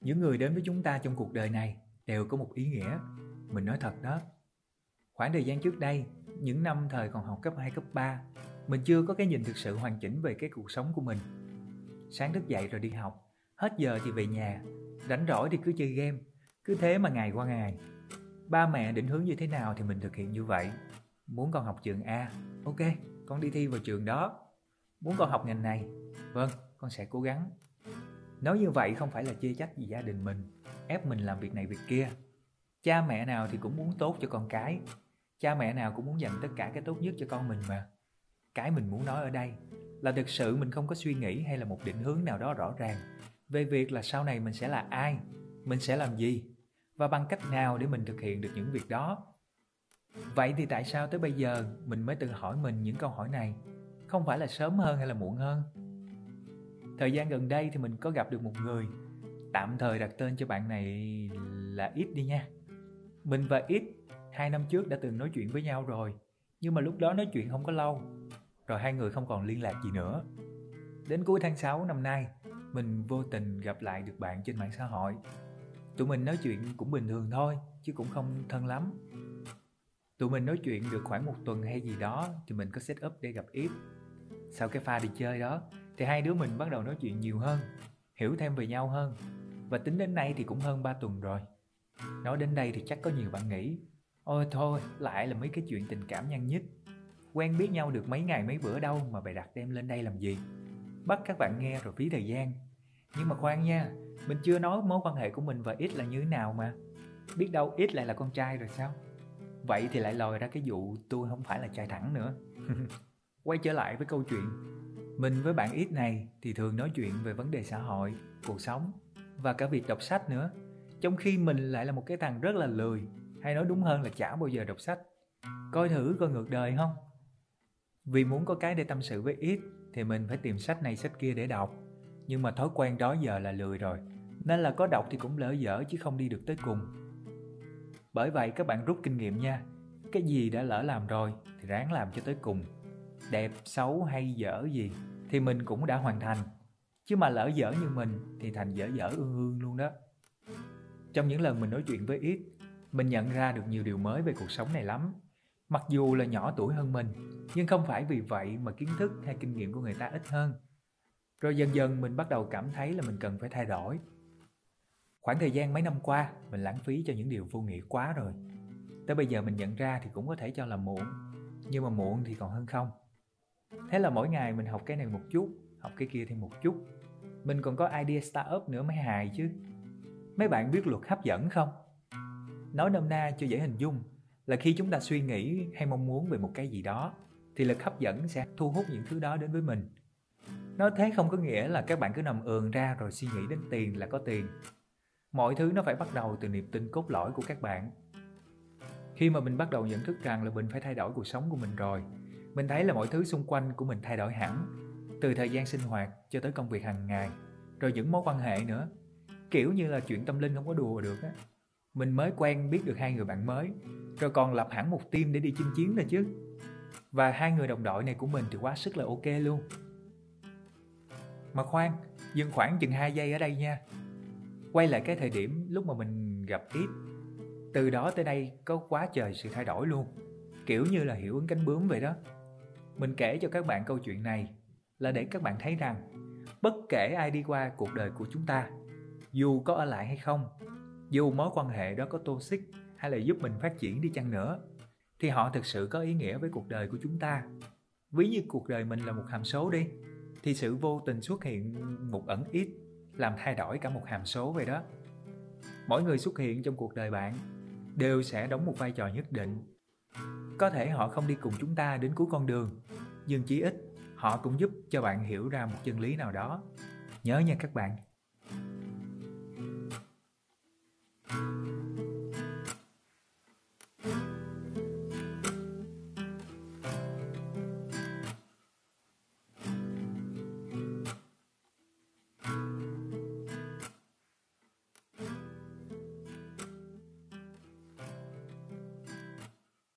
những người đến với chúng ta trong cuộc đời này đều có một ý nghĩa. Mình nói thật đó. Khoảng thời gian trước đây, những năm thời còn học cấp 2, cấp 3, mình chưa có cái nhìn thực sự hoàn chỉnh về cái cuộc sống của mình. Sáng thức dậy rồi đi học, hết giờ thì về nhà, rảnh rỗi thì cứ chơi game, cứ thế mà ngày qua ngày. Ba mẹ định hướng như thế nào thì mình thực hiện như vậy. Muốn con học trường A, ok, con đi thi vào trường đó. Muốn con học ngành này, vâng, con sẽ cố gắng. Nói như vậy không phải là chê trách gì gia đình mình, ép mình làm việc này việc kia. Cha mẹ nào thì cũng muốn tốt cho con cái. Cha mẹ nào cũng muốn dành tất cả cái tốt nhất cho con mình mà. Cái mình muốn nói ở đây là thực sự mình không có suy nghĩ hay là một định hướng nào đó rõ ràng về việc là sau này mình sẽ là ai, mình sẽ làm gì và bằng cách nào để mình thực hiện được những việc đó. Vậy thì tại sao tới bây giờ mình mới tự hỏi mình những câu hỏi này? Không phải là sớm hơn hay là muộn hơn? Thời gian gần đây thì mình có gặp được một người. Tạm thời đặt tên cho bạn này là Ít đi nha. Mình và Ít hai năm trước đã từng nói chuyện với nhau rồi, Nhưng mà lúc đó nói chuyện không có lâu, Rồi hai người không còn liên lạc gì nữa. Đến cuối tháng 6 năm nay, Mình vô tình gặp lại được bạn trên mạng xã hội. Tụi mình nói chuyện cũng bình thường thôi, Chứ cũng không thân lắm. Tụi mình nói chuyện được khoảng một tuần hay gì đó Thì mình có set up để gặp Ít Sau cái pha đi chơi đó thì hai đứa mình bắt đầu nói chuyện nhiều hơn, hiểu thêm về nhau hơn. Và tính đến nay thì cũng hơn 3 tuần rồi. Nói đến đây thì chắc có nhiều bạn nghĩ, ôi thôi, lại là mấy cái chuyện tình cảm nhăn nhít. Quen biết nhau được mấy ngày mấy bữa đâu mà bày đặt đem lên đây làm gì. Bắt các bạn nghe rồi phí thời gian. Nhưng mà khoan nha, mình chưa nói mối quan hệ của mình và ít là như thế nào mà. Biết đâu ít lại là con trai rồi sao? Vậy thì lại lòi ra cái vụ tôi không phải là trai thẳng nữa. Quay trở lại với câu chuyện mình với bạn ít này thì thường nói chuyện về vấn đề xã hội, cuộc sống và cả việc đọc sách nữa. Trong khi mình lại là một cái thằng rất là lười, hay nói đúng hơn là chả bao giờ đọc sách. Coi thử coi ngược đời không? Vì muốn có cái để tâm sự với ít thì mình phải tìm sách này sách kia để đọc. Nhưng mà thói quen đó giờ là lười rồi. Nên là có đọc thì cũng lỡ dở chứ không đi được tới cùng. Bởi vậy các bạn rút kinh nghiệm nha. Cái gì đã lỡ làm rồi thì ráng làm cho tới cùng. Đẹp, xấu hay dở gì thì mình cũng đã hoàn thành. Chứ mà lỡ dở như mình thì thành dở dở ương ương luôn đó. Trong những lần mình nói chuyện với ít, mình nhận ra được nhiều điều mới về cuộc sống này lắm. Mặc dù là nhỏ tuổi hơn mình, nhưng không phải vì vậy mà kiến thức hay kinh nghiệm của người ta ít hơn. Rồi dần dần mình bắt đầu cảm thấy là mình cần phải thay đổi. Khoảng thời gian mấy năm qua, mình lãng phí cho những điều vô nghĩa quá rồi. Tới bây giờ mình nhận ra thì cũng có thể cho là muộn, nhưng mà muộn thì còn hơn không. Thế là mỗi ngày mình học cái này một chút, học cái kia thêm một chút. Mình còn có idea startup nữa mới hài chứ. Mấy bạn biết luật hấp dẫn không? Nói nôm na cho dễ hình dung là khi chúng ta suy nghĩ hay mong muốn về một cái gì đó thì lực hấp dẫn sẽ thu hút những thứ đó đến với mình. Nói thế không có nghĩa là các bạn cứ nằm ườn ra rồi suy nghĩ đến tiền là có tiền. Mọi thứ nó phải bắt đầu từ niềm tin cốt lõi của các bạn. Khi mà mình bắt đầu nhận thức rằng là mình phải thay đổi cuộc sống của mình rồi mình thấy là mọi thứ xung quanh của mình thay đổi hẳn, từ thời gian sinh hoạt cho tới công việc hàng ngày, rồi những mối quan hệ nữa. Kiểu như là chuyện tâm linh không có đùa được á. Mình mới quen biết được hai người bạn mới, rồi còn lập hẳn một team để đi chinh chiến nữa chứ. Và hai người đồng đội này của mình thì quá sức là ok luôn. Mà khoan, dừng khoảng chừng 2 giây ở đây nha. Quay lại cái thời điểm lúc mà mình gặp ít từ đó tới đây có quá trời sự thay đổi luôn. Kiểu như là hiệu ứng cánh bướm vậy đó mình kể cho các bạn câu chuyện này là để các bạn thấy rằng bất kể ai đi qua cuộc đời của chúng ta, dù có ở lại hay không, dù mối quan hệ đó có toxic hay là giúp mình phát triển đi chăng nữa, thì họ thực sự có ý nghĩa với cuộc đời của chúng ta. Ví như cuộc đời mình là một hàm số đi, thì sự vô tình xuất hiện một ẩn ít làm thay đổi cả một hàm số vậy đó. Mỗi người xuất hiện trong cuộc đời bạn đều sẽ đóng một vai trò nhất định có thể họ không đi cùng chúng ta đến cuối con đường, nhưng chí ít họ cũng giúp cho bạn hiểu ra một chân lý nào đó. Nhớ nha các bạn.